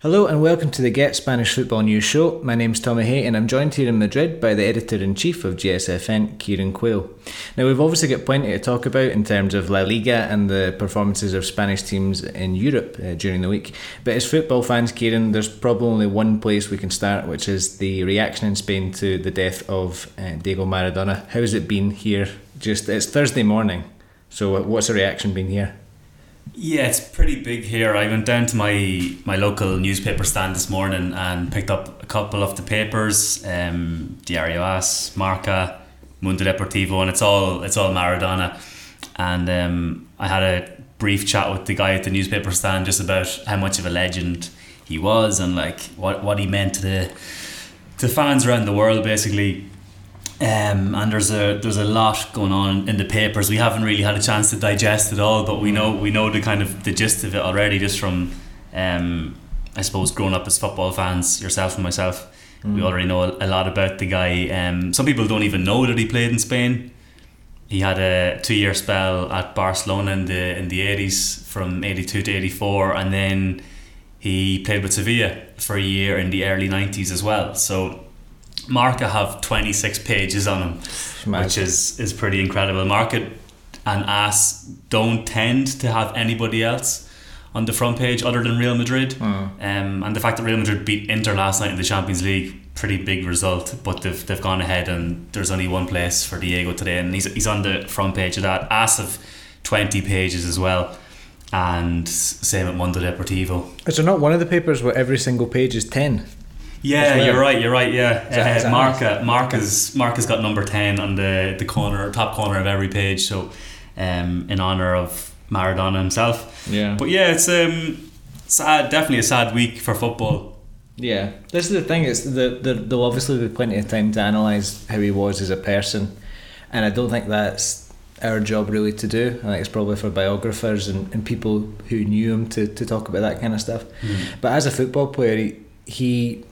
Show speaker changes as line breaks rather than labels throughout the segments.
Hello and welcome to the Get Spanish Football News Show. My name's Tommy Hay and I'm joined here in Madrid by the editor in chief of GSFN, Kieran Quayle. Now, we've obviously got plenty to talk about in terms of La Liga and the performances of Spanish teams in Europe uh, during the week. But as football fans, Kieran, there's probably only one place we can start, which is the reaction in Spain to the death of uh, Diego Maradona. How's it been here? Just It's Thursday morning, so what's the reaction been here?
Yeah, it's pretty big here. I went down to my, my local newspaper stand this morning and picked up a couple of the papers, um, Diario As, Marca, Mundo Deportivo, and it's all it's all Maradona. And um, I had a brief chat with the guy at the newspaper stand just about how much of a legend he was and like what, what he meant to the to fans around the world basically um, and there's a there's a lot going on in the papers. We haven't really had a chance to digest it all, but we know we know the kind of the gist of it already, just from um, I suppose growing up as football fans, yourself and myself. Mm. We already know a lot about the guy. Um, some people don't even know that he played in Spain. He had a two year spell at Barcelona in the in the eighties, from eighty two to eighty four, and then he played with Sevilla for a year in the early nineties as well. So Marca have 26 pages on them, which is, is pretty incredible. Marca and AS don't tend to have anybody else on the front page other than Real Madrid. Mm. Um, and the fact that Real Madrid beat Inter last night in the Champions League, pretty big result. But they've, they've gone ahead and there's only one place for Diego today, and he's, he's on the front page of that. AS have 20 pages as well. And same at Mundo Deportivo.
Is there not one of the papers where every single page is 10?
Yeah, well. you're right. You're right. Yeah, that, uh, Marca, Marca's Marca's got number ten on the the corner, top corner of every page. So, um, in honor of Maradona himself.
Yeah.
But yeah, it's um, sad. Definitely a sad week for football.
Yeah, this is the thing. It's the, the there'll obviously be plenty of time to analyse how he was as a person, and I don't think that's our job really to do. I think it's probably for biographers and, and people who knew him to, to talk about that kind of stuff. Mm. But as a football player, he, he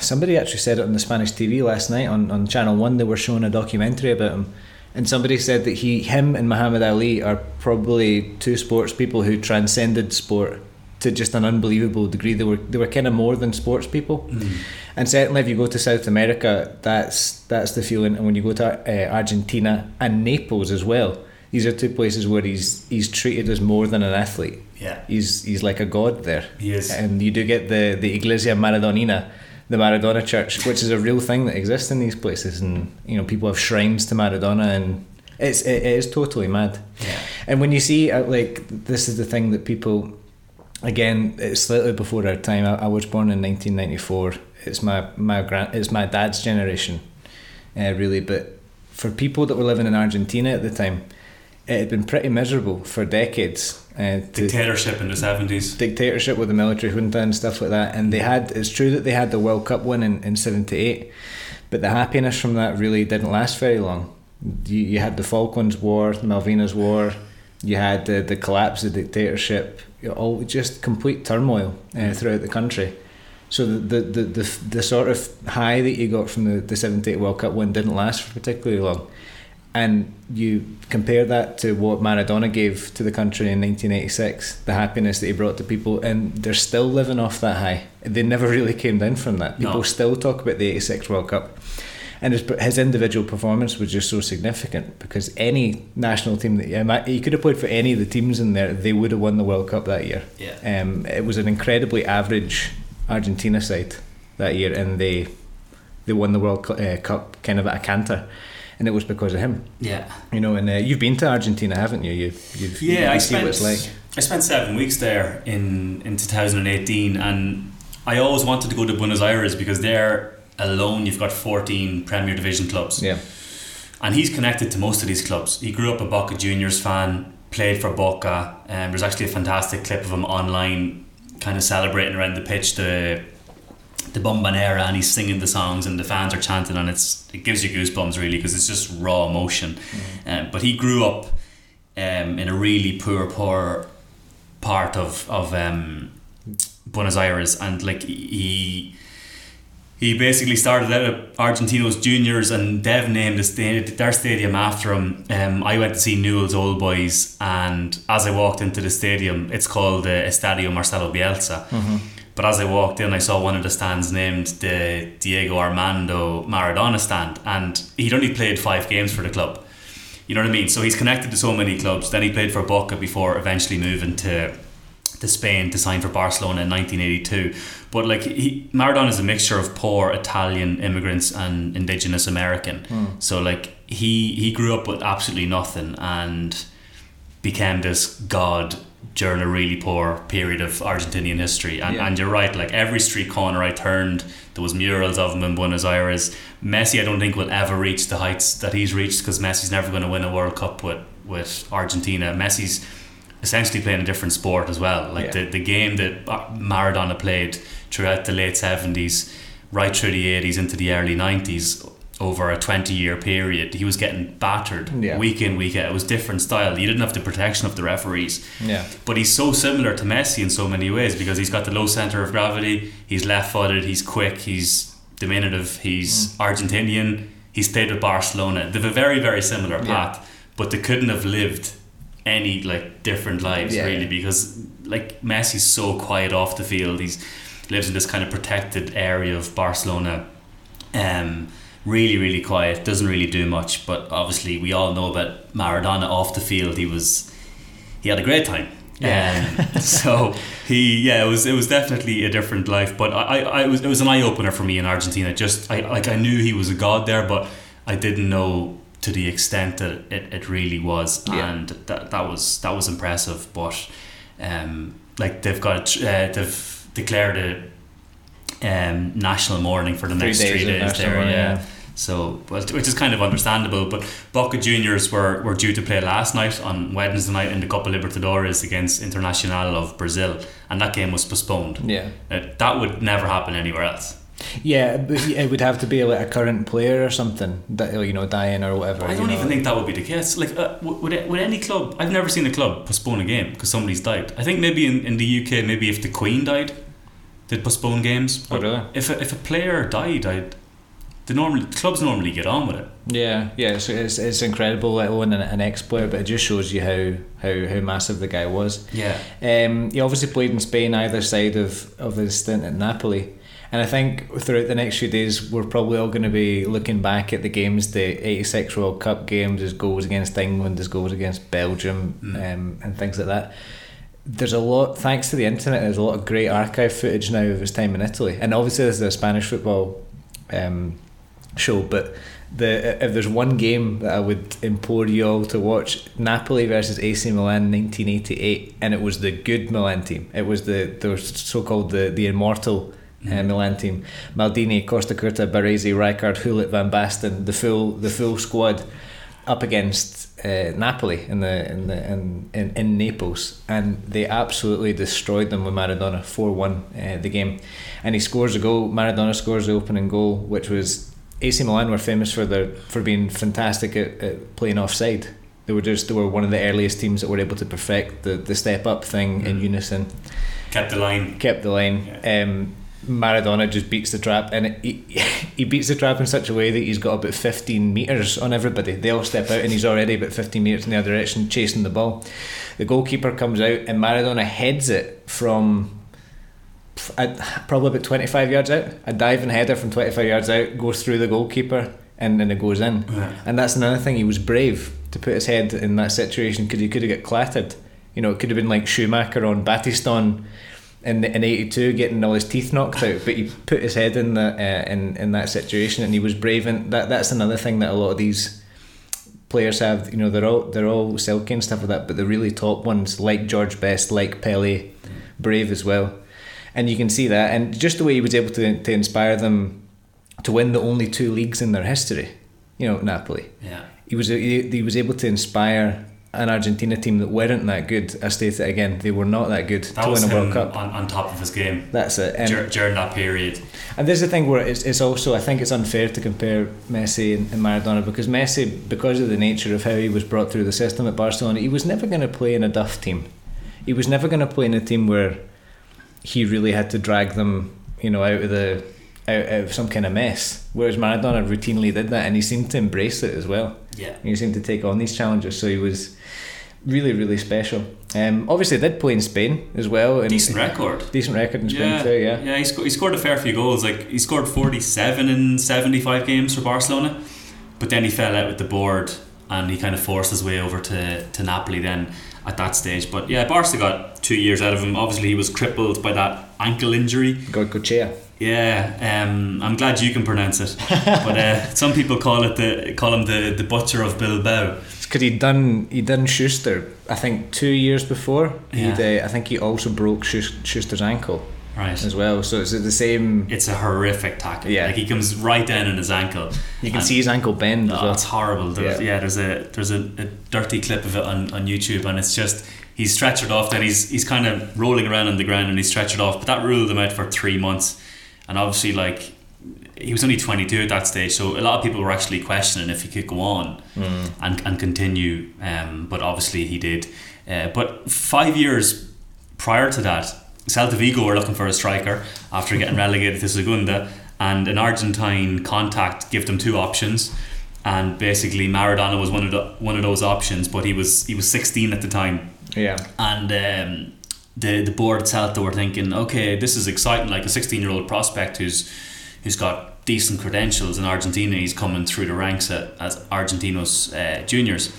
somebody actually said it on the Spanish TV last night on, on Channel One. They were showing a documentary about him, and somebody said that he, him, and Muhammad Ali are probably two sports people who transcended sport to just an unbelievable degree. They were they were kind of more than sports people, mm. and certainly if you go to South America, that's that's the feeling. And when you go to uh, Argentina and Naples as well, these are two places where he's he's treated as more than an athlete.
Yeah,
he's he's like a god there.
He is,
and you do get the the Iglesia Maradoniana the Maradona Church, which is a real thing that exists in these places, and you know people have shrines to Maradona, and it's it, is totally mad.
Yeah.
And when you see uh, like this is the thing that people, again, it's slightly before our time. I, I was born in 1994. It's my my grand, it's my dad's generation, uh, really. But for people that were living in Argentina at the time, it had been pretty miserable for decades.
Uh, dictatorship in the seventies.
Dictatorship with the military junta and stuff like that, and they had. It's true that they had the World Cup win in in '78, but the happiness from that really didn't last very long. You, you had the Falklands War, the Malvinas War, you had the, the collapse of the dictatorship, all just complete turmoil uh, throughout the country. So the, the, the, the, the sort of high that you got from the, the 78 World Cup win didn't last for particularly long and you compare that to what Maradona gave to the country in 1986, the happiness that he brought to people, and they're still living off that high. They never really came down from that. People no. still talk about the 86 World Cup. And his, his individual performance was just so significant because any national team that he could have played for any of the teams in there, they would have won the World Cup that year.
Yeah.
Um, it was an incredibly average Argentina side that year, and they they won the World uh, Cup kind of at a canter and it was because of him.
Yeah.
You know, and uh, you've been to Argentina, haven't you? You've, you've
yeah,
you
I spent, what it's like. I spent seven weeks there in in 2018, and I always wanted to go to Buenos Aires because there alone you've got 14 Premier Division clubs.
Yeah.
And he's connected to most of these clubs. He grew up a Boca Juniors fan, played for Boca, and um, there's actually a fantastic clip of him online, kind of celebrating around the pitch the the bombonera and he's singing the songs and the fans are chanting and it's it gives you goosebumps really because it's just raw emotion mm. um, but he grew up um, in a really poor poor part of of um, Buenos Aires and like he he basically started out at Argentinos Juniors and Dev named their stadium after him. Um, I went to see Newell's Old Boys and as I walked into the stadium it's called the Estadio Marcelo Bielsa
mm-hmm
But as I walked in, I saw one of the stands named the Diego Armando Maradona stand, and he'd only played five games for the club. You know what I mean? So he's connected to so many clubs. Then he played for Boca before eventually moving to to Spain to sign for Barcelona in 1982. But like he, Maradona is a mixture of poor Italian immigrants and indigenous American.
Mm.
So like he he grew up with absolutely nothing and became this god during a really poor period of Argentinian history. And,
Yeah.
and you're right, like every street corner I turned, there was murals of him in Buenos Aires. Messi, I don't think will ever reach the heights that he's reached because Messi's never going to win a World Cup with, with Argentina. Messi's essentially playing a different sport as well. Like
Yeah.
the, the game that uh, Maradona played throughout the late 70s, right through the 80s into the early 90s, over a 20 year period, he was getting battered
Yeah.
week in, week out. It was different style. You didn't have the protection of the referees.
Yeah.
But he's so similar to Messi in so many ways because he's got the low center of gravity, he's left footed, he's quick, he's diminutive, he's Argentinian, he's stayed with Barcelona. They have a very, very similar
Yeah.
path, but they couldn't have lived any like different lives
Yeah.
really because like Messi's so quiet off the field. He's lives in this kind of protected area of Barcelona. Um really, really quiet, doesn't really do much, but obviously we all know about Maradona off the field he was he had a great time.
Yeah.
Um, so he, yeah, it was it was definitely a different life. But I, I, I was it was an eye opener for me in Argentina. Just I like I knew he was a god there, but I didn't know to the extent that it, it really was,
Yeah.
and that that was that was impressive. But um, like they've got uh, they've declared a um, national mourning for the
Three
next
days
three days there.
mourning,
yeah.
yeah.
So, well, which is kind of understandable. But Boca Juniors were, were due to play last night on Wednesday night in the Copa Libertadores against Internacional of Brazil, and that game was postponed.
Yeah.
Uh, that would never happen anywhere else.
Yeah, but it would have to be like a current player or something that you know dying or whatever.
I don't
know.
even think that would be the case. Like, uh, would, it- would any club? I've never seen a club postpone a game because somebody's died. I think maybe in, in the UK, maybe if the Queen died, they'd postpone games.
Oh,
But
really?
if a, if a player died, I'd the normally the clubs normally get on with it.
Yeah, yeah, it's, it's, it's incredible, let alone an, an ex player, but it just shows you how, how, how massive the guy was.
Yeah.
Um, he obviously played in Spain either side of, of his stint at Napoli. And I think throughout the next few days, we're probably all going to be looking back at the games, the 86 World Cup games, his goals against England, his goals against Belgium, um, and things like that. There's a lot, thanks to the internet, there's a lot of great archive footage now of his time in Italy. And obviously, this is a Spanish football um, show, but the if there's one game that I would implore you all to watch, Napoli versus AC Milan 1988, and it was the good Milan team. It was the the so-called the the immortal uh, Milan team. Maldini, Costacurta, Baresi, Rijkaard, Gullit, Van Basten, the full the full squad up against uh, Napoli in the in the in, in, in Naples, and they absolutely destroyed them with Maradona four one uh, the game, and he scores a goal. Maradona scores the opening goal, which was AC Milan were famous for their for being fantastic at, at playing offside. They were just they were one of the earliest teams that were able to perfect the, the step up thing in unison
Kept the line.
kept the line. Um, Maradona just beats the trap, and it, he he beats the trap in such a way that he's got about fifteen meters on everybody. They all step out, and he's already about fifteen meters in the other direction, chasing the ball. The goalkeeper comes out, and Maradona heads it from uh, probably about twenty five yards out. A diving header from twenty five yards out goes through the goalkeeper, and then it goes in.
Yeah.
And that's another thing. He was brave to put his head in that situation because he could have got clattered. You know, it could have been like Schumacher on Battiston in in '82 getting all his teeth knocked out, but he put his head in that uh, in in that situation, and he was brave. And that that's another thing that a lot of these players have. You know, they're all they're all silky and stuff like that, but the really top ones, like George Best, like Pele, brave as well. And you can see that, and just the way he was able to to inspire them to win the only two leagues in their history. You know, Napoli
Yeah.
he was he, he was able to inspire an Argentina team that weren't that good. I state it again, they were not that good
That
to win a World Cup.
on, on top of his game
That's it. And,
dur- during that period.
and there's the thing where it's, it's also I think it's unfair to compare Messi and, and Maradona because Messi, because of the nature of how he was brought through the system at Barcelona, he was never going to play in a duff team. He was never going to play in a team where he really had to drag them, you know, out of the out, out of some kind of mess. Whereas Maradona routinely did that, and he seemed to embrace it as well.
Yeah.
He seemed to take on these challenges. So he was really really special. Um, obviously, did play in Spain as well. And
decent record.
Decent record in Spain
Yeah,
too. Yeah.
yeah. He, sco- he scored a fair few goals. Like he scored forty-seven in seventy-five games for Barcelona, but then he fell out with the board and he kind of forced his way over to, to Napoli then at that stage. But yeah, Barca got two years out of him. Obviously, he was crippled by that ankle injury.
Goicoechea.
Yeah, um, I'm glad you can pronounce it. but uh, some people call it the call him the, the butcher of Bilbao.
because he'd done he done Schuster I think two years before he'd
Yeah.
uh, I think he also broke Schuster's ankle
Right.
as well so it's the same
It's a horrific tackle.
Yeah.
Like he comes right down in his ankle.
you can see his ankle bend as
Oh,
well
it's horrible. There's,
Yeah.
yeah. there's a there's a, a dirty clip of it on, on YouTube, and it's just he's stretchered off. Then he's he's kind of rolling around on the ground, and he's stretchered off. But that ruled him out for three months, and obviously like he was only 22 at that stage, so a lot of people were actually questioning if he could go on and and continue. Um, but obviously he did. Uh, but five years prior to that, Celta Vigo were looking for a striker after getting relegated to Segunda, and an Argentine contact gave them two options, and basically Maradona was one of the, one of those options, but he was he was 16 at the time,
yeah
and um, the the board at Celta were thinking, okay, this is exciting, like a 16 year old prospect who's who's got decent credentials in Argentina, he's coming through the ranks at, as Argentinos uh, juniors.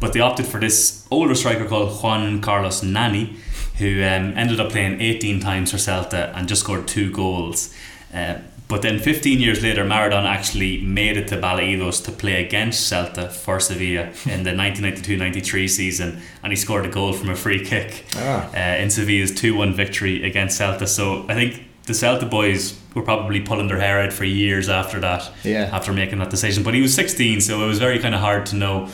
But they opted for this older striker called Juan Carlos Nani, who um, ended up playing 18 times for Celta and just scored two goals. Uh, but then 15 years later, Maradona actually made it to Balaidos to play against Celta for Sevilla in the 1992-93 season, and he scored a goal from a free kick
Ah.
uh, in Sevilla's 2-1 victory against Celta. So I think the Celta boys were probably pulling their hair out for years after that,
Yeah.
after making that decision. But he was 16, so it was very kind of hard to know.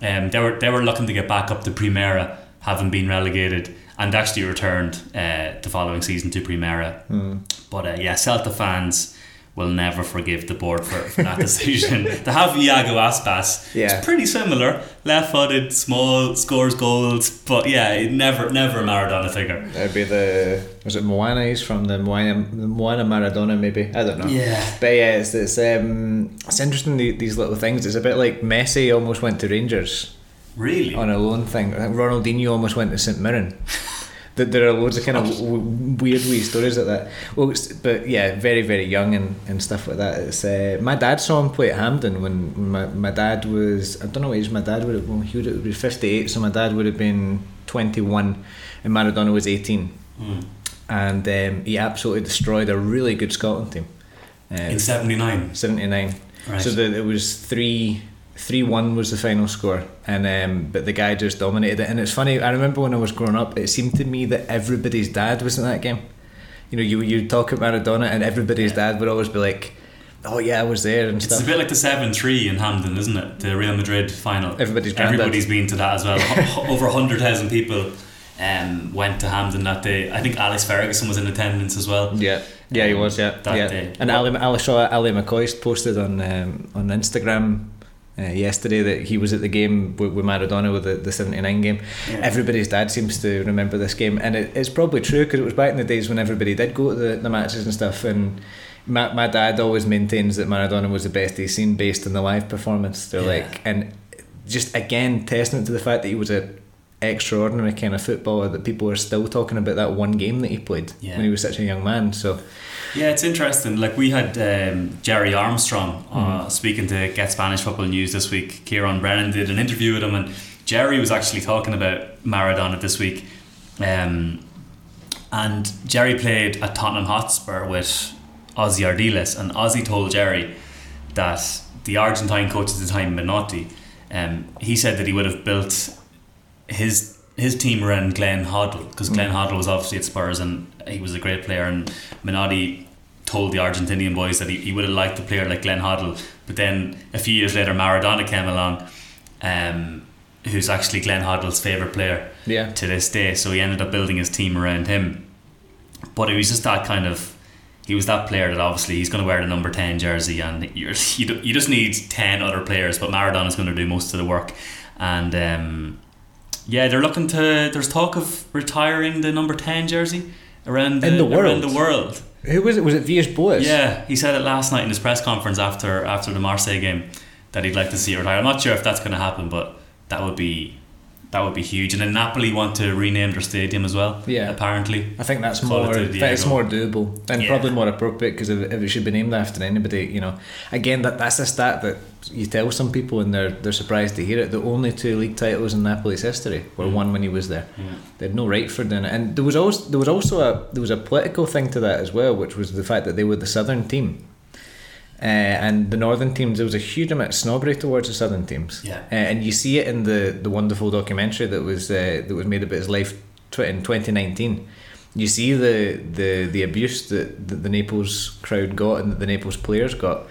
Um, they were they were looking to get back up to Primera, having been relegated, and actually returned uh, the following season to Primera.
Hmm.
But uh, yeah, Celta fans will never forgive the board for, for that decision. to have Iago Aspas,
Yeah.
it's pretty similar. Left footed, small, scores goals, but yeah, it never never a Maradona figure.
That'd be the was it Moana? He's from the Moana, Moana Maradona, maybe I don't know.
Yeah.
but yeah, it's it's um it's interesting the, these little things. It's a bit like Messi almost went to Rangers
Really?
on a loan thing. Ronaldinho almost went to St Mirren. That there are loads of kind of w- weird wee stories like that. Well, but yeah, very very young and, and stuff like that. It's uh, my dad saw him play at Hampden when, my, my dad was I don't know what age my dad would have. Well, he would have been fifty eight, so my dad would have been twenty one, and Maradona was eighteen,
Mm.
and um, he absolutely destroyed a really good Scotland team. Uh,
In 79.
79.
Right.
So the, it was 3 3 1 was the final score. And um, But the guy just dominated it. And it's funny, I remember when I was growing up, it seemed to me that everybody's dad was in that game. You know, you you talk about Maradona, and everybody's dad would always be like, oh, yeah, I was there and
It's
stuff.
a bit like the 7 3 in Hampden, isn't it? The Real Madrid final.
Everybody's granddad.
Everybody's been to that as well. Over 100,000 people um, went to Hampden that day. I think Alex Ferguson was in attendance as well.
Yeah, yeah, he was. Yeah,
That
yeah.
day.
And Ali, Ali saw Ali McCoy posted on um, on Instagram uh, yesterday that he was at the game with, with Maradona with the, the seventy nine game.
Yeah.
Everybody's dad seems to remember this game, and it, it's probably true because it was back in the days when everybody did go to the, the matches and stuff. And my, my dad always maintains that Maradona was the best he's seen based on the live performance. They're
Yeah.
like, and just again testament to the fact that he was a extraordinary kind of footballer that people are still talking about that one game that he played
Yeah.
when he was such a young man. So
Yeah, it's interesting. Like we had um, Gerry Armstrong uh,
Mm-hmm.
speaking to Get Spanish Football News this week. Kieran Brennan did an interview with him, and Gerry was actually talking about Maradona this week. Um, and Gerry played at Tottenham Hotspur with Ossie Ardiles, and Ossie told Gerry that the Argentine coach at the time, Menotti, um, he said that he would have built his his team around Glenn Hoddle because Glenn Hoddle was obviously at Spurs and he was a great player. And Menotti told the Argentinian boys that he, he would have liked a player like Glenn Hoddle but then a few years later Maradona came along um, who's actually Glenn Hoddle's favourite player
yeah,
to this day. So he ended up building his team around him. But it was just that kind of he was that player that obviously he's going to wear the number 10 jersey and you're, you, you just need 10 other players but Maradona's going to do most of the work. And um, yeah they're looking to there's talk of retiring the number 10 jersey around the,
In the
around
world?
the world
who was it? Was it Villas Boas?
yeah he said it last night in his press conference after after the Marseille game that he'd like to see it retire I'm not sure if that's going to happen but that would be that would be huge. And then Napoli want to rename their stadium as well.
Yeah.
apparently.
I think that's
Call
more.
the
I think it's more doable and
Yeah.
probably more appropriate because if, if it should be named after anybody, you know, again that that's a stat that you tell some people and they're they're surprised to hear it. The only two league titles in Napoli's history were
Mm.
won when he was there.
Yeah.
They had no right for doing it, and there was also there was also a there was a political thing to that as well, which was the fact that they were the southern team. Uh, and the northern teams, there was a huge amount of snobbery towards the southern teams.
Yeah.
Uh, and you see it in the, the wonderful documentary that was uh, that was made about his life tw- in 2019. You see the, the, the abuse that, that the Naples crowd got and that the Naples players got,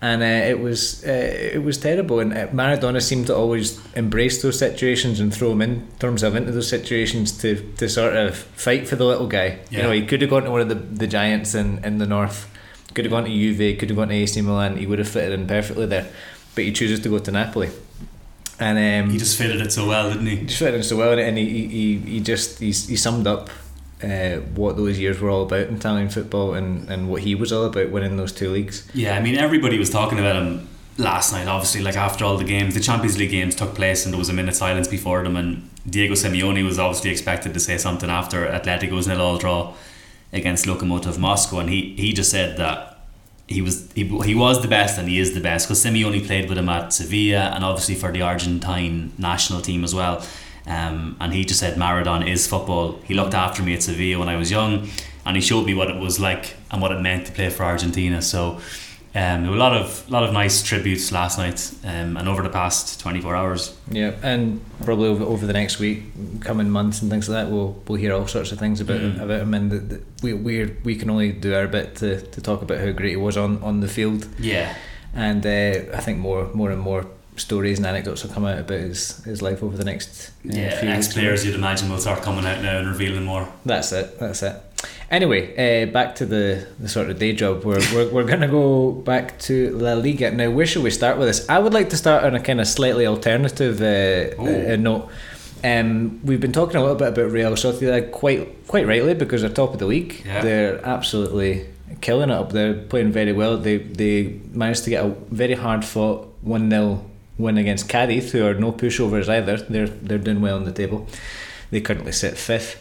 and uh, it was uh, it was terrible. And uh, Maradona seemed to always embrace those situations and throw him in terms of into those situations to, to sort of fight for the little guy. You know, he could have gone to one of the, the giants in, in the north, could have gone to Juve, could have gone to AC Milan. He would have fitted in perfectly there, but he chooses to go to Napoli, and um,
He just fitted it so well, didn't he?
just fitted in so well and he, he, he just he, he summed up uh, what those years were all about in Italian football and, and what he was all about winning those two leagues.
Yeah, I mean everybody was talking about him last night. Obviously, like after all the games, the Champions League games took place, and there was a minute silence before them. And Diego Simeone was obviously expected to say something after Atletico's nil all draw against Lokomotiv Moscow, and he he just said that he was he, he was the best and he is the best because Simeone played with him at Sevilla and obviously for the Argentine national team as well. Um, and he just said Maradona is football. He looked after me at Sevilla when I was young, and he showed me what it was like and what it meant to play for Argentina. So. Um, there were a lot of lot of nice tributes last night um, and over the past 24 hours.
Yeah, and probably over, over the next week, coming months and things like that, we'll we'll hear all sorts of things about
Mm.
about him, and the, the, we we we can only do our bit to, to talk about how great he was on, on the field,
Yeah,
and uh, I think more more and more stories and anecdotes will come out about his, his life over the next uh,
yeah.
few
Ex players you'd imagine will start coming out now and revealing more.
That's it. That's it. Anyway, uh, back to the, the sort of day job. We're, we're, we're going to go back to La Liga. Now, where should we start with this? I would like to start on a kind of slightly alternative uh, uh, note. Um, we've been talking a little bit about Real Sociedad quite quite rightly because they're top of the league.
Yeah.
They're absolutely killing it up there, playing very well. They they managed to get a very hard fought one 0 win against Cadiz, who are no pushovers either. They're they're doing well on the table. They currently sit fifth.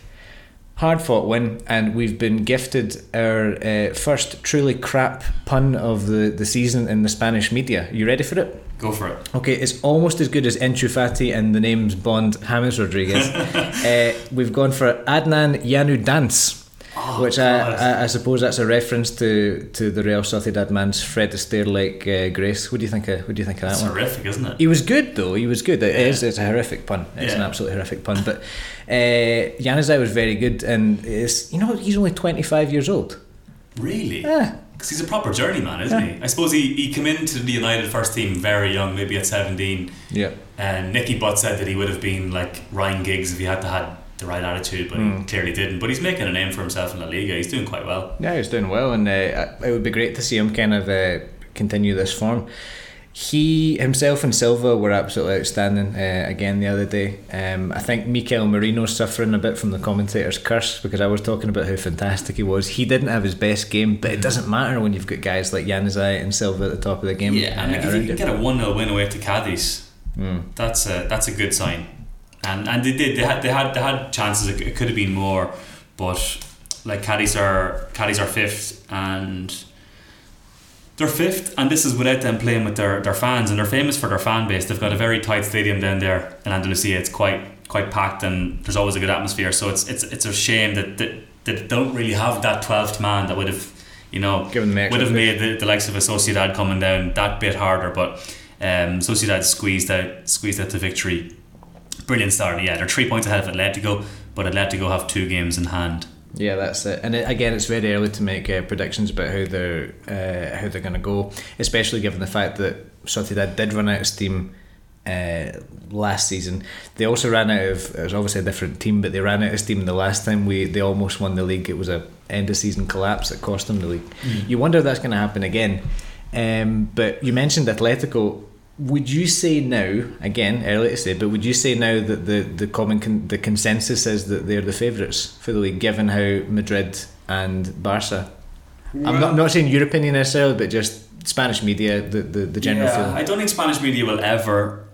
Hard fought win, and we've been gifted our uh, first truly crap pun of the, the season in the Spanish media. You ready for it?
Go for it.
Okay, it's almost as good as Enchu Fati and the names Bond James Rodriguez. uh, we've gone for Adnan Yanu Dance.
Oh,
which I, I, I suppose that's a reference to, to the Real Sociedad man's Fred Astaire like uh, grace. What do you think? Of, what do you think of
That's
that one?
horrific, isn't it?
He was good though. He was good. It
Yeah.
is. It's a horrific pun. It's an absolutely horrific pun. But uh, was very good, and it's you know he's only twenty five years old.
Really?
Yeah.
Because he's a proper journeyman, isn't
Yeah.
he? I suppose he, he came into the United first team very young, maybe at 17.
Yeah.
And Nicky Butt said that he would have been like Ryan Giggs if he had to had the right attitude, but
Mm.
he clearly didn't. But he's making a name for himself in La Liga. He's doing quite well.
Yeah, he's doing well, and uh, it would be great to see him kind of uh, continue this form. He himself and Silva were absolutely outstanding uh, again the other day. Um, I think Mikel Merino's suffering a bit from the commentator's curse because I was talking about how fantastic he was. He didn't have his best game, but it doesn't matter when you've got guys like Januzaj and Silva at the top of the game.
Yeah, and
uh,
like, if you can get a 1 0 win away to Cadiz,
Mm.
that's a, that's a good sign. And and they did. They had they had they had chances. It, could have been more, but like Cadiz are Cadiz are fifth and they're fifth, and this is without them playing with their, their fans, and they're famous for their fan base. They've got a very tight stadium down there in Andalusia. It's quite quite packed, and there's always a good atmosphere. So it's it's it's a shame that that, that they don't really have that twelfth man that would have, you know,
Given the
would have made the, the likes of a Sociedad coming down that bit harder. But um, Sociedad squeezed out squeezed out the victory. Brilliant start. Yeah, they're three points ahead of Atletico, but Atletico have two games in hand.
Yeah, that's it. And it, again, it's very early to make uh, predictions about how they're uh, how they're going to go, especially given the fact that Sociedad did run out of steam uh, last season. They also ran out of. It was obviously a different team, but they ran out of steam the last time we they almost won the league. It was a end of season collapse that cost them the league. You wonder if that's going to happen again. Um, but you mentioned Atletico. Would you say now, again, early to say, but would you say now that the the common con- the consensus is that they're the favourites for the league, given how Madrid and Barca? I'm not not saying your opinion necessarily, but just Spanish media, the the, the general
yeah,
feeling.
I don't think Spanish media will ever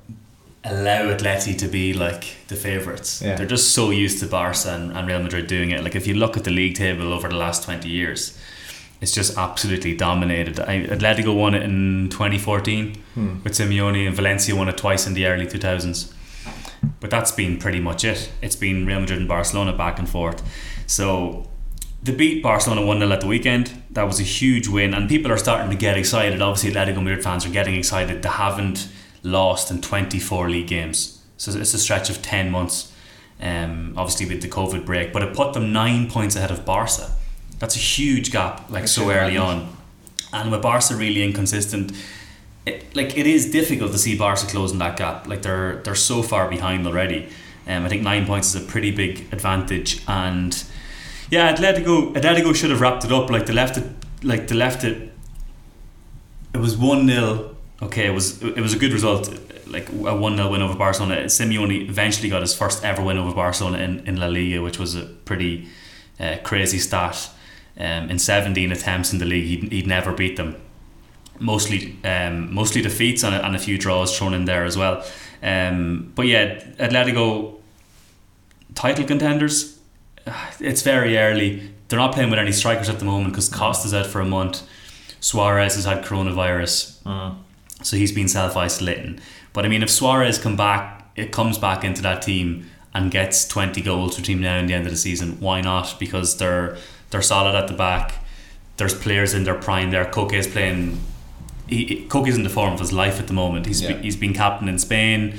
allow Atleti to be like the favourites.
Yeah.
They're just so used to Barca and, and Real Madrid doing it. Like if you look at the league table over the last twenty years, it's just absolutely dominated. I, Atletico won it in twenty fourteen
Hmm.
with Simeone, and Valencia won it twice in the early two thousands. But that's been pretty much it. It's been Real Madrid and Barcelona back and forth. So they beat Barcelona 1 0 at the weekend. That was a huge win, and people are starting to get excited. Obviously, Atletico Madrid fans are getting excited. They haven't lost in 24 league games. So it's a stretch of 10 months, um, obviously, with the COVID break. But it put them nine points ahead of Barca. That's a huge gap, like so early on. And with Barca really inconsistent, it, like it is difficult to see Barca closing that gap. Like they're they're so far behind already. Um, I think nine points is a pretty big advantage, and yeah, Atletico Atletico should have wrapped it up. Like they left it, like they left it. It was one 0 Okay, it was it was a good result, like a one 0 win over Barcelona. Simeone eventually got his first ever win over Barcelona in, in La Liga, which was a pretty uh, crazy stat. Um, in seventeen attempts in the league, he'd, he'd never beat them mostly um, mostly defeats and a, and a few draws thrown in there as well. Um, but yeah, Atletico title contenders. It's very early. They're not playing with any strikers at the moment because Costa's out for a month. Suarez has had coronavirus,
Uh,
so he's been self isolating. But I mean, if Suarez come back, it comes back into that team and gets twenty goals between now and the end of the season. Why not? Because they're they're solid at the back. There's players in their prime there. Koke is playing. He, Koke's in the form of his life at the moment. He's
Yeah.
he's been captain in Spain.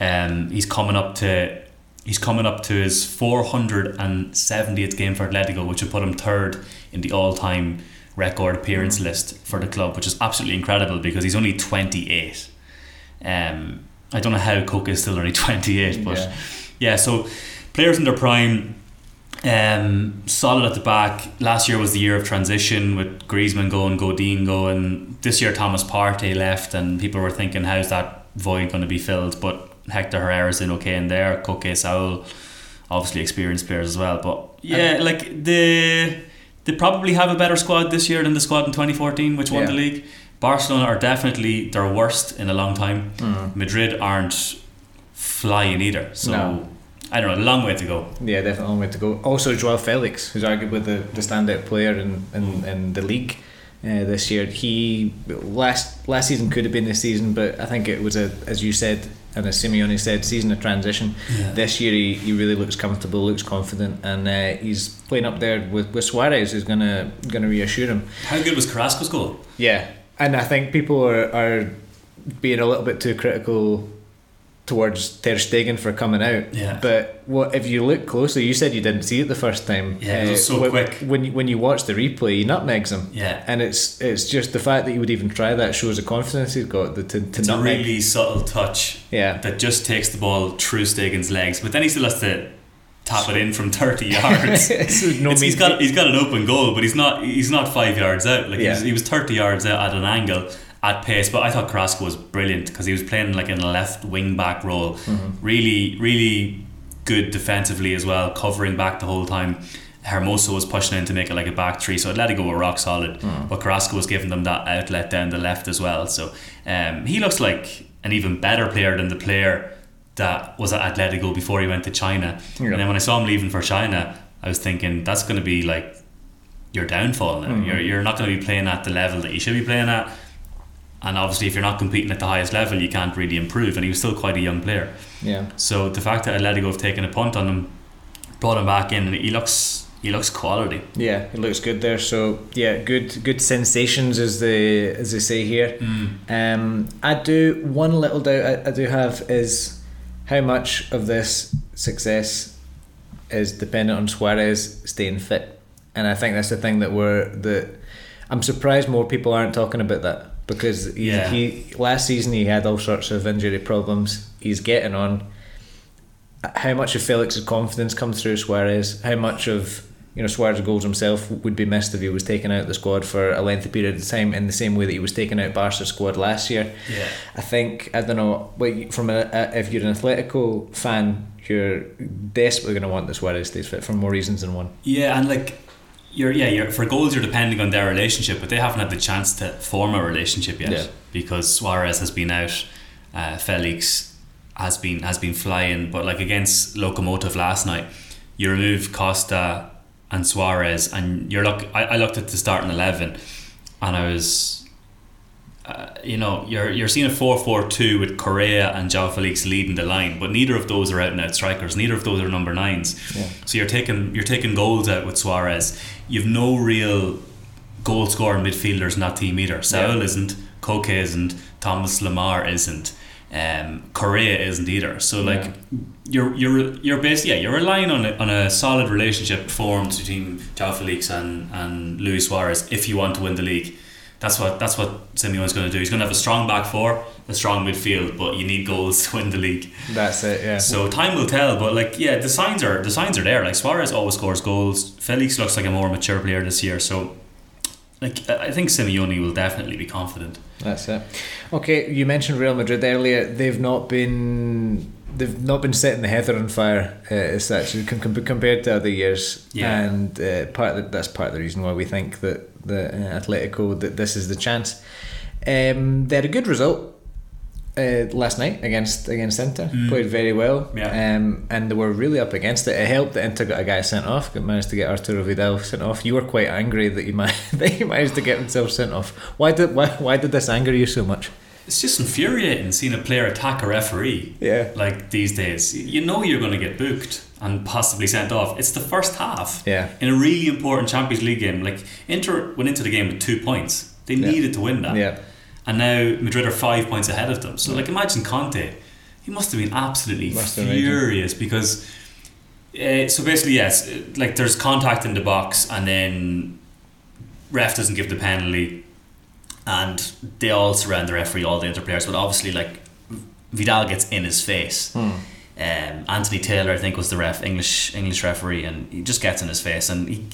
Um, he's coming up to he's coming up to his 470th game for Atletico, which would put him third in the all time record appearance list for the club, which is absolutely incredible because he's only 28. Um, I don't know how Koke is still only 28, but
Yeah.
yeah, so players in their prime, um, solid at the back. Last year was the year of transition with Griezmann going, Godin going. This year Thomas Partey left, and people were thinking, how's that void going to be filled? But Hector Herrera's in okay in there. Koke Saul, obviously experienced players as well. But yeah, like the they probably have a better squad this year than the squad in 2014, which won
Yeah.
the league. Barcelona are definitely their worst in a long time.
Mm.
Madrid aren't flying either. So
No.
I don't know, a long way to go.
Yeah, definitely a long way to go. Also, Joao Felix, who's arguably the, the standout player in, in, in the league uh, this year. He last last season could have been this season, but I think it was a as you said and as Simeone said, season of transition.
Yeah.
This year he, he really looks comfortable, looks confident, and uh, he's playing up there with, with Suarez, who's gonna gonna reassure him.
How good was Carrasco's goal?
Yeah, and I think people are, are being a little bit too critical towards Ter Stegen for coming out.
Yeah.
But what if you look closely? You said you didn't see it the first time. Uh,
Yeah, it was so
when,
quick.
When you- when you watch the replay, he nutmegs him.
Yeah.
And it's it's just the fact that you would even try that shows the confidence he's got the, to to
It's a really subtle touch
yeah.
that just takes the ball through Stegen's legs, but then he still has to tap it in from 30 yards.
No
he's got he's got an open goal, but he's not he's not five yards out. Like he, was,
Yeah.
he was thirty yards out at an angle at pace. But I thought Carrasco was brilliant because he was playing like in a left wing back role,
Mm-hmm.
really really good defensively as well, covering back the whole time. Hermoso was pushing in to make it like a back three, so Atletico were rock solid.
Mm.
But Carrasco was giving them that outlet down the left as well. So um, he looks like an even better player than the player that was at Atletico before he went to China.
Yeah.
And then when I saw him leaving for China, I was thinking that's going to be like your downfall now.
Mhm.
You're, you're not going to be playing at the level that you should be playing at. And obviously, if you're not competing at the highest level, you can't really improve. And he was still quite a young player.
yeah.
So the fact that Atletico have taken a punt on him, brought him back in, he looks he looks quality.
Yeah, he looks good there. So yeah, good good sensations as they as they say here. Um, I do one little doubt I, I do have is how much of this success is dependent on Suarez staying fit, and I think that's the thing that we're that I'm surprised more people aren't talking about that because he,
Yeah.
he last season he had all sorts of injury problems. He's getting on. How much of Felix's confidence comes through Suarez? How much of you know Suarez goals himself would be missed if he was taken out of the squad for a lengthy period of time in the same way that he was taken out of Barca's squad last year.
Yeah.
I think I don't know. From a, a if you're an Atletico fan, you're desperately going to want this Suarez stays fit for more reasons than one.
Yeah, and like you're yeah, you're for goals you're depending on their relationship, but they haven't had the chance to form a relationship yet
Yeah.
because Suarez has been out, uh, Felix has been has been flying. But like against Lokomotiv last night, you remove Costa and Suarez, and you're look. I, I looked at the starting eleven, and I was. Uh, you know, you're you're seeing a 4-4-2 with Correa and João Felix leading the line, but neither of those are out and out strikers. Neither of those are number nines.
Yeah.
So you're taking you're taking goals out with Suarez. You've no real goal scoring midfielders in that team either. Saul
Yeah.
isn't, Koke isn't, Thomas Lemar isn't, um, Correa isn't either. So like
Yeah.
you're you're you're basically yeah you're relying on a, on a solid relationship formed between João Felix and and Luis Suarez if you want to win the league. That's what that's what Simeone's going to do. He's going to have a strong back four, a strong midfield, but you need goals to win the league.
That's it. Yeah.
So time will tell, but like yeah, the signs are the signs are there. Like Suarez always scores goals. Felix looks like a more mature player this year, so like I think Simeone will definitely be confident.
That's it. Okay, you mentioned Real Madrid earlier. They've not been they've not been setting the heather on fire uh, as such com- com- compared to other years.
Yeah.
And uh, part of the, that's part of the reason why we think that the uh, Atletico that this is the chance. Um, they had a good result. Uh, last night against against Inter
Mm.
played very well
Yeah.
um, and they were really up against it it helped that Inter got a guy sent off got managed to get Arturo Vidal sent off you were quite angry that you, ma- that he managed to get himself sent off why did why, why did this anger you so much
It's just infuriating seeing a player attack a referee.
Yeah.
Like these days, you know you're going to get booked and possibly sent off. It's the first half.
Yeah.
In a really important Champions League game, like Inter went into the game with two points. They
Yeah.
needed to win that.
Yeah.
And now Madrid are five points ahead of them. So like imagine Conte. He must have been absolutely
Must
furious because. Uh, so basically, yes, like there's contact in the box, and then ref doesn't give the penalty, and they all surround the referee, all the Inter players. But obviously, like Vidal gets in his face.
Hmm.
Um, Anthony Taylor, I think, was the ref, English English referee, and he just gets in his face, and he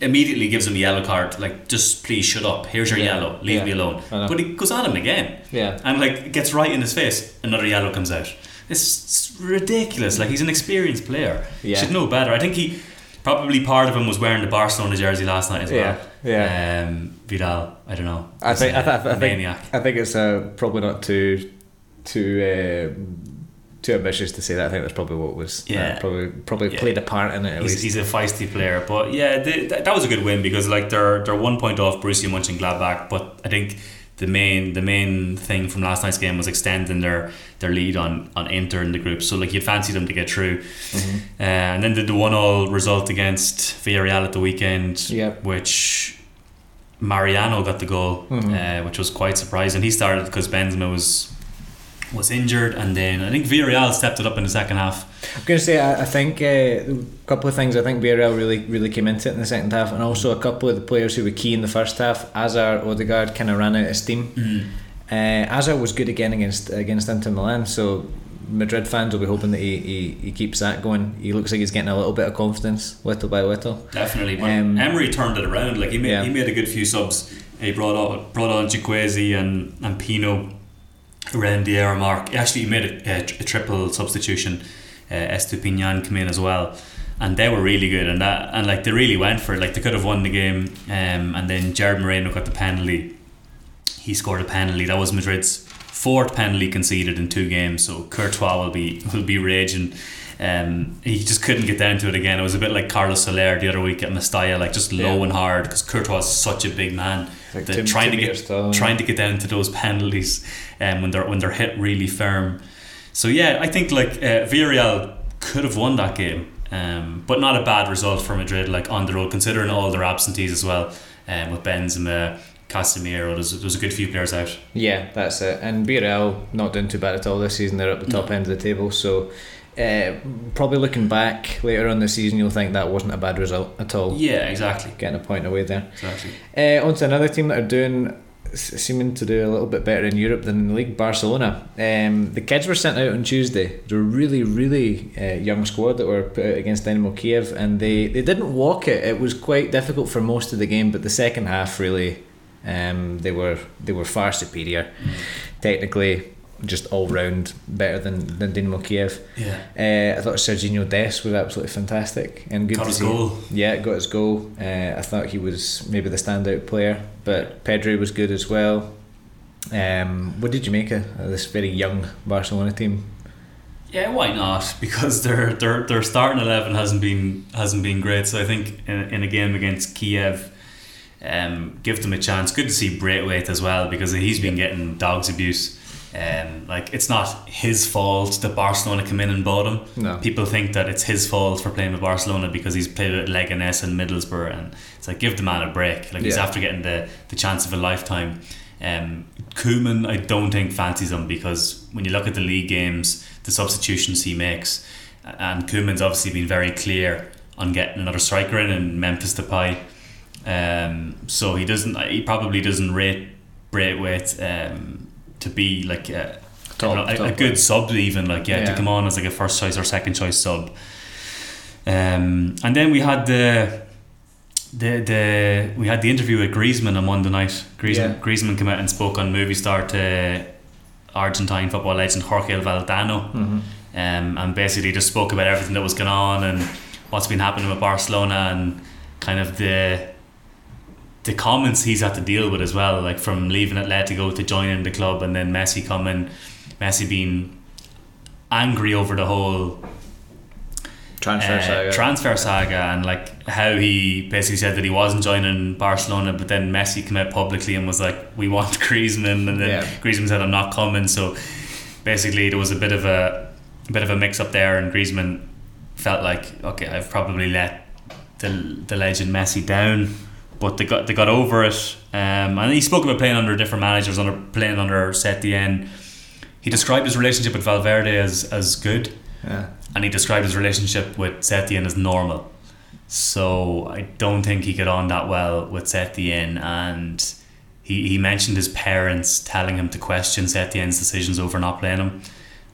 immediately gives him a yellow card. Like, just please shut up. Here's your
Yeah.
yellow. Leave
Yeah.
me alone. But he goes at him again,
Yeah.
and like gets right in his face. Another yellow comes out. It's, it's ridiculous. Like he's an experienced player.
Yeah.
Should know better. I think he probably part of him was wearing the Barcelona jersey last night as well.
Yeah, yeah.
Um, Vidal. I don't know.
I think
a
I, th- I think
maniac.
I think it's uh, probably not too too um too ambitious to say that. I think that's probably what was uh, probably probably
Yeah.
played a part in it at
He's,
least.
he's a feisty player, but yeah, they, that, that was a good win because like they're they're one point off Borussia Mönchengladbach, but I think the main the main thing from last night's game was extending their their lead on on Inter in the group. So like you'd fancy them to get through,
Mm-hmm.
uh, and then did the one all result against Villarreal at the weekend,
Yep.
which Mariano got the goal,
Mhm.
uh, which was quite surprising. He started because Benzema was was injured, and then I think Villarreal stepped it up in the second half.
I'm going to say I, I think uh, a couple of things. I think Villarreal really really came into it in the second half, and also a couple of the players who were key in the first half. Azar, Odegaard, kind of ran out of steam. Uh, Azar was good again against against Inter Milan, so Madrid fans will be hoping that he, he, he keeps that going. He looks like he's getting a little bit of confidence, little by little.
Definitely, but
Um,
Emery turned it around. Like he made,
Yeah.
he made a good few subs. He brought on brought on Chukwueze and and Pino around the air mark. Actually he actually made a, a, a triple substitution. Uh, Estupinian came in as well, and they were really good. And that and like they really went for it. Like they could have won the game. Um, and then Gerard Moreno got the penalty. He scored a penalty. That was Madrid's fourth penalty conceded in two games. So Courtois will be will be raging. Um, he just couldn't get down to it again. It was a bit like Carlos Soler the other week at Mestalla, like just low
Yeah.
and hard because Courtois is such a big man
Like
that
two-
trying to get trying to get down to those penalties um, when they're when they're hit really firm. So yeah, I think like uh, Villarreal could have won that game, um, but not a bad result for Madrid. Like on the road, considering all their absentees as well, um, with Benzema, Casemiro, there's there's a good few players out.
Yeah, that's it. And BRL not doing too bad at all this season. They're at the top end of the table, so uh, probably looking back later on the season, you'll think that wasn't a bad result at all.
Yeah, exactly,
Getting a point away there.
exactly.
Uh, on to another team that are doing seeming to do a little bit better in Europe than in the league, Barcelona. Um, the kids were sent out on Tuesday. They're a really, really uh, young squad that were put out against Dynamo Kiev, and they, they didn't walk it. It was quite difficult for most of the game, but the second half really, um, they were they were far superior. Technically, just all round better than than Dynamo Kiev.
Yeah,
Uh, I thought Sergiño Dest was absolutely fantastic and good
got
to
his
see.
goal.
Yeah, got his goal. Uh, I thought he was maybe the standout player, but Pedri was good as well. Um, what did you make of of this very young Barcelona team?
Yeah, why not? Because their their their starting eleven hasn't been hasn't been great. So I think in, in a game against Kiev, um, give them a chance. Good to see Braithwaite as well because he's been getting dogs abuse. Um, like it's not his fault that Barcelona come in and bought him.
No.
People think that it's his fault for playing with Barcelona because he's played with Leganes and Middlesbrough, and it's like give the man a break. Like he's after getting the the chance of a lifetime. Um, Koeman, I don't think fancies him because when you look at the league games, the substitutions he makes, and Koeman's obviously been very clear on getting another striker in and Memphis Depay. Um, so he doesn't. He probably doesn't rate Braithwaite um, to be like a,
Top-
a, a
top
good sub even like yeah, to come on as like a first choice or second choice sub. Um, and then we had the the the we had the interview with Griezmann on Monday night. Griezmann
Yeah.
Griezmann came out and spoke on Movistar to Argentine football legend Jorge Valdano,
Mm-hmm.
um, and basically just spoke about everything that was going on and what's been happening with Barcelona and kind of the the comments he's had to deal with as well, like from leaving Atletico to joining the club and then Messi coming, Messi being angry over the whole
Transfer
uh,
saga.
transfer saga and like how he basically said that he wasn't joining Barcelona, but then Messi came out publicly and was like, "We want Griezmann," and then
Yeah.
Griezmann said, "I'm not coming." So basically, there was a bit of a, a bit of a mix up there, and Griezmann felt like, "Okay, I've probably let the the legend Messi down." But they got they got over it, um, and he spoke about playing under different managers, under playing under Setien. He described his relationship with Valverde as as good
yeah.
and he described his relationship with Setien as normal. So I don't think he got on that well with Setien, and he, he mentioned his parents telling him to question Setien's decisions over not playing him,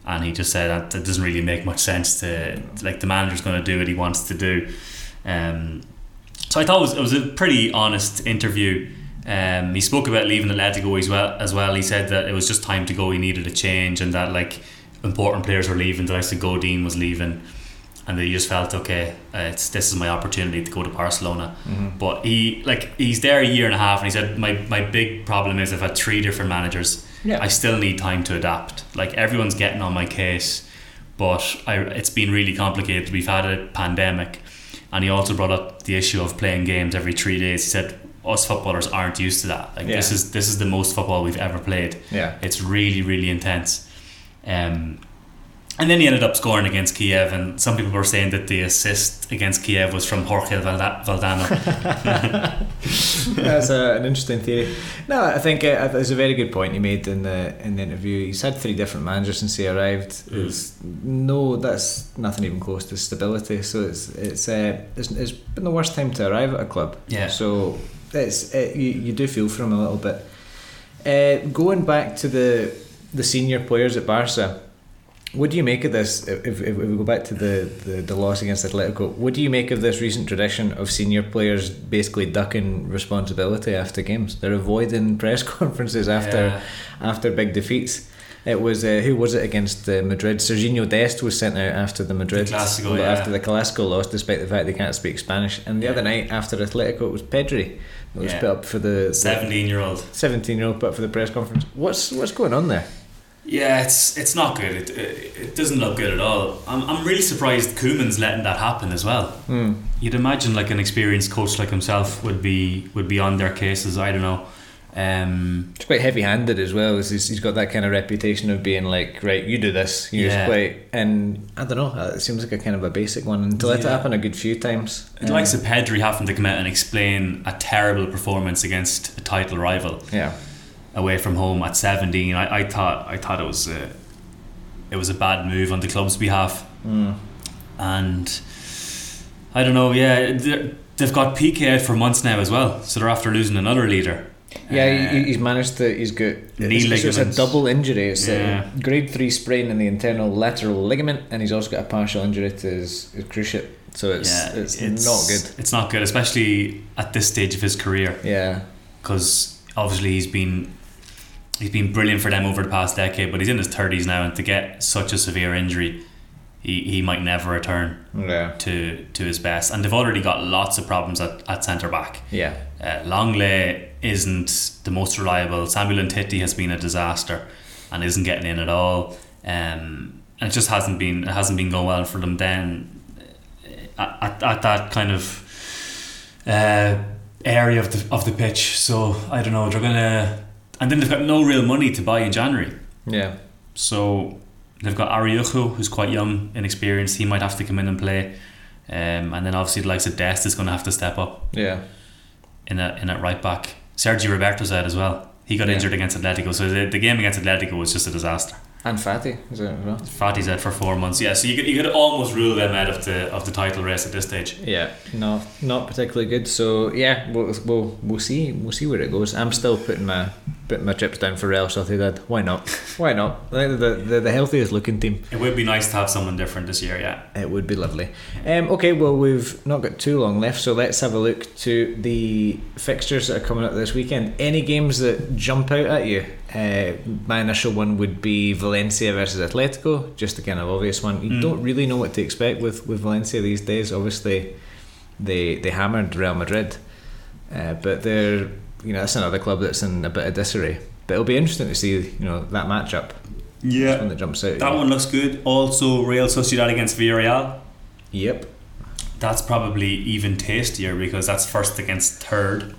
and he just said that it doesn't really make much sense to like the manager's going to do what he wants to do. Um, so I thought it was, it was a pretty honest interview. Um, he spoke about leaving Atletico as well. As well, he said that it was just time to go. He needed a change, and that like important players were leaving. The likes of Godin was leaving, and that he just felt okay. Uh, it's this is my opportunity to go to Barcelona.
Mm-hmm.
But he like he's there a year and a half, and he said my my big problem is I've had three different managers.
Yeah.
I still need time to adapt. Like everyone's getting on my case, but I, it's been really complicated. We've had a pandemic, and he also brought up the issue of playing games every three days. He said us footballers aren't used to that. Like this is this is the most football we've ever played.
Yeah.
It's really really intense. Um, and then he ended up scoring against Kiev, and some people were saying that the assist against Kiev was from Jorge Valdano.
That's a, an interesting theory. No, I think uh, it's a very good point you made in the in the interview. He's had three different managers since he arrived.
Mm.
It's no, that's nothing even close to stability. So it's it's uh, it's, it's been the worst time to arrive at a club.
Yeah.
So it's it, you you do feel for him a little bit. Uh, going back to the the senior players at Barca. What do you make of this? If, if, if we go back to the, the, the loss against Atletico, what do you make of this recent tradition of senior players basically ducking responsibility after games? They're avoiding press conferences after
Yeah.
after big defeats. It was uh, who was it against uh, Madrid? Sergiño Dest was sent out after the Madrid
The yeah.
after the Clásico loss, despite the fact they can't speak Spanish. And the
Yeah.
other night after Atletico, it was Pedri that was put up for the
Seventeen year old.
seventeen year old put up for the press conference. What's what's going on there?
Yeah, it's it's not good. It, it, it doesn't look good at all. I'm, I'm really surprised Koeman's letting that happen as well.
Hmm.
You'd imagine like an experienced coach like himself would be would be on their cases. I don't know. Um,
He's quite heavy handed as well. He's, he's got that kind of reputation of being like, right, you do this.
Yeah.
quite, and I don't know, it seems like a kind of a basic one. And to let it happen a good few times.
the
uh,
likes of Pedri having to come out and explain a terrible performance against a title rival
yeah.
Away from home at 17. I, I thought I thought it was a, it was a bad move on the club's behalf.
Mm.
and I don't know. Yeah, they've got Piqué out for months now as well, so they're after losing another leader.
Yeah,
Uh,
he, he's managed to. He's got
Knee
it's, it's a double injury. It's
Yeah.
a grade three sprain in the internal lateral ligament, and he's also got a partial injury to his, his cruciate. So it's,
yeah,
it's not good.
It's not good, especially at this stage of his career,
Yeah,
because obviously he's been he's been brilliant for them over the past decade, but he's in his thirties now, and to get such a severe injury, he, he might never return
yeah,
to to his best. And they've already got lots of problems at, at centre back.
yeah.
Uh, Lenglet isn't the most reliable. Samuel Umtiti has been a disaster and isn't getting in at all. Um, and it just hasn't been it hasn't been going well for them. Then uh, at, at that kind of uh, area of the of the pitch. So I don't know. They're gonna, and then they've got no real money to buy in January.
Yeah.
So they've got Araujo, who's quite young, and inexperienced. He might have to come in and play. Um, and then obviously the likes of Dest is going to have to step up
Yeah.
in a in at right back. Sergi Roberto's out as well. He got
Yeah.
injured against Atletico, so the, the game against Atletico was just a disaster.
And Fati is it as well?
Fati's out for four months. Yeah, so you could you could almost rule them out of the of the title race at this stage.
Yeah, no, not particularly good. So yeah, we'll we'll, we'll see we'll see where it goes. I'm still putting my putting my chips down for Real Sociedad. Why not? Why not? I think they're the, the the healthiest looking team.
It would be nice to have someone different this year. Yeah.
It would be lovely. Um, okay, well we've not got too long left, so let's have a look to the fixtures that are coming up this weekend. Any games that jump out at you? Uh, my initial one would be Valencia versus Atletico, just a kind of obvious one. You
Mm.
don't really know what to expect with, with Valencia these days. Obviously, they they hammered Real Madrid, uh, but they're you know that's another club that's in a bit of disarray. But it'll be interesting to see you know that matchup. That's one that jumps out.
That one looks good. Also, Real Sociedad against Villarreal.
Yep.
That's probably even tastier because that's first against third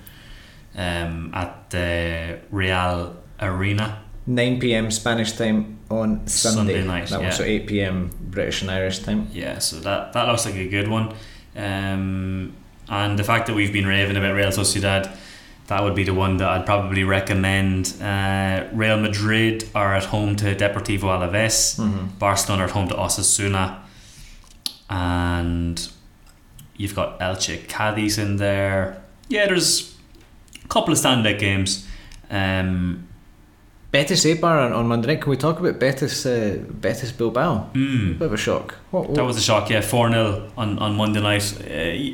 um, at the Reale Arena.
9 p.m. Spanish time on Sunday.
Sunday night,
That
yeah.
one, so 8 p.m. British and Irish time.
Yeah, so that, that looks like a good one. Um, and the fact that we've been raving about Real Sociedad, that would be the one that I'd probably recommend. Uh, Real Madrid are at home to Deportivo Alaves.
Mm-hmm.
Barcelona are at home to Osasuna. And you've got Elche Cadiz in there. Yeah, there's a couple of standout games. Um,
Betis Eibar on, on Monday night. Can we talk about Betis uh, Betis Bilbao?
mm,
Bit of a shock. What,
that was a shock, yeah. 4 0 on, on Monday night. Uh,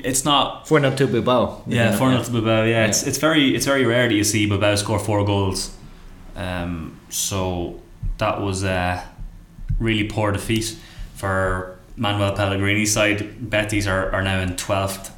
it's not
4 0 to Bilbao.
Yeah, four 0 to Bilbao. Yeah,
Yeah.
it's it's very it's very rare that you see Bilbao score four goals. Um, so that was a really poor defeat for Manuel Pellegrini's side. Betis are, are now in twelfth,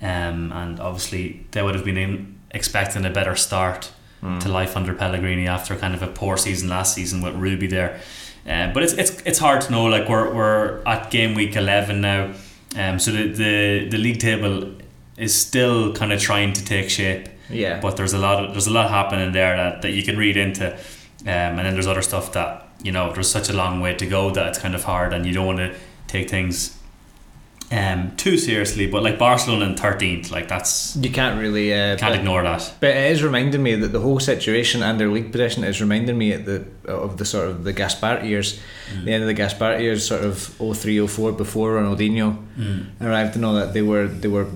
um, and obviously they would have been in, expecting a better start
Mm.
to life under Pellegrini after kind of a poor season last season with Rubi there. Uh, but it's, it's it's hard to know. Like we're, we're at game week eleven now, um, so the, the the league table is still kind of trying to take shape.
Yeah.
But there's a lot of there's a lot happening there that, that you can read into, um, and then there's other stuff that you know there's such a long way to go that it's kind of hard, and you don't want to take things um too seriously. But like Barcelona in thirteenth, like that's
you can't really. Uh,
can't ignore that.
but it is reminding me that the whole situation and their league position is reminding me at the of the sort of the Gaspart years,
Mm.
the end of the Gaspart years, sort of 03, 04 before Ronaldinho
Mm.
arrived and all that. They were they were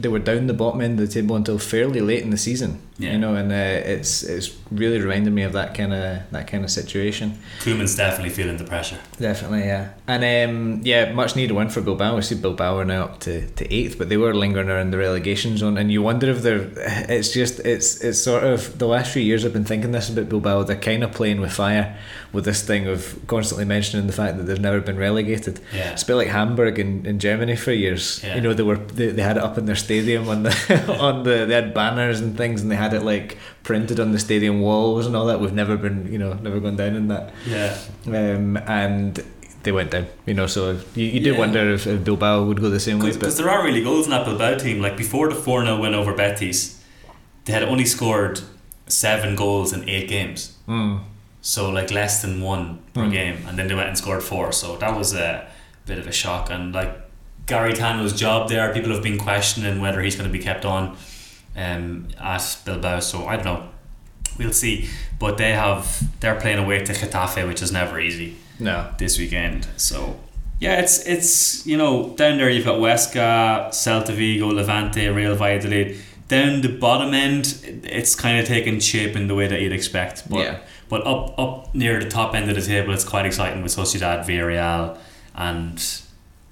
they were down the bottom end of the table until fairly late in the season.
Yeah.
You know, and uh, it's it's really reminded me of that kind of that kind of situation.
Koeman's definitely feeling the pressure.
Definitely, yeah. And um, yeah, much needed win for Bilbao. We see Bilbao are now up to, to eighth, but they were lingering around the relegation zone. And you wonder if they're. It's just it's it's sort of the last few years I've been thinking this about Bilbao. They're kind of playing with fire with this thing of constantly mentioning the fact that they've never been relegated.
Yeah.
It's a bit like Hamburg in, in Germany for years.
Yeah.
You know, they were they, they had it up in their stadium on the on the they had banners and things, and they had it like printed on the stadium walls and all that. We've never been you know never gone down in that
Yeah.
um, and they went down. You know, so you, you do
Yeah.
wonder if, if Bilbao would go the same way.
Because there are really goals in that Bilbao team. Like before the 4 0 win over Betis, they had only scored seven goals in eight games.
mm,
So, like less than one per
Mm.
game. And then they went and scored four. So, that was a bit of a shock. And like Garitano's job there, people have been questioning whether he's going to be kept on um, at Bilbao. So, I don't know. We'll see. But they have, they're playing away to Getafe, which is never easy
no,
this weekend. So yeah, it's it's you know down there you've got Huesca, Celta Vigo, Levante, Real Valladolid. Down the bottom end, it's kind of taking shape in the way that you'd expect. But
Yeah.
but up up near the top end of the table, it's quite exciting with Sociedad, Villarreal, and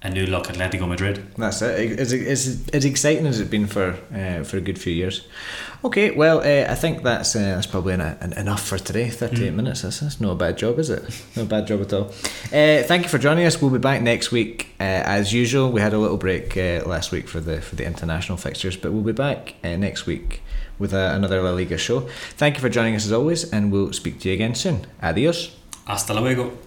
a new look at Atletico Madrid.
that's it. It's, it's as exciting as it's been for uh, for a good few years. Okay, well, uh, I think that's uh, that's probably en- en- enough for today. Thirty-eight minutes. That's, that's no bad job, is it? No bad job at all. Uh, thank you for joining us. We'll be back next week uh, as usual. We had a little break uh, last week for the for the international fixtures, but we'll be back uh, next week with uh, another La Liga show. Thank you for joining us as always, and we'll speak to you again soon. Adios.
Hasta luego.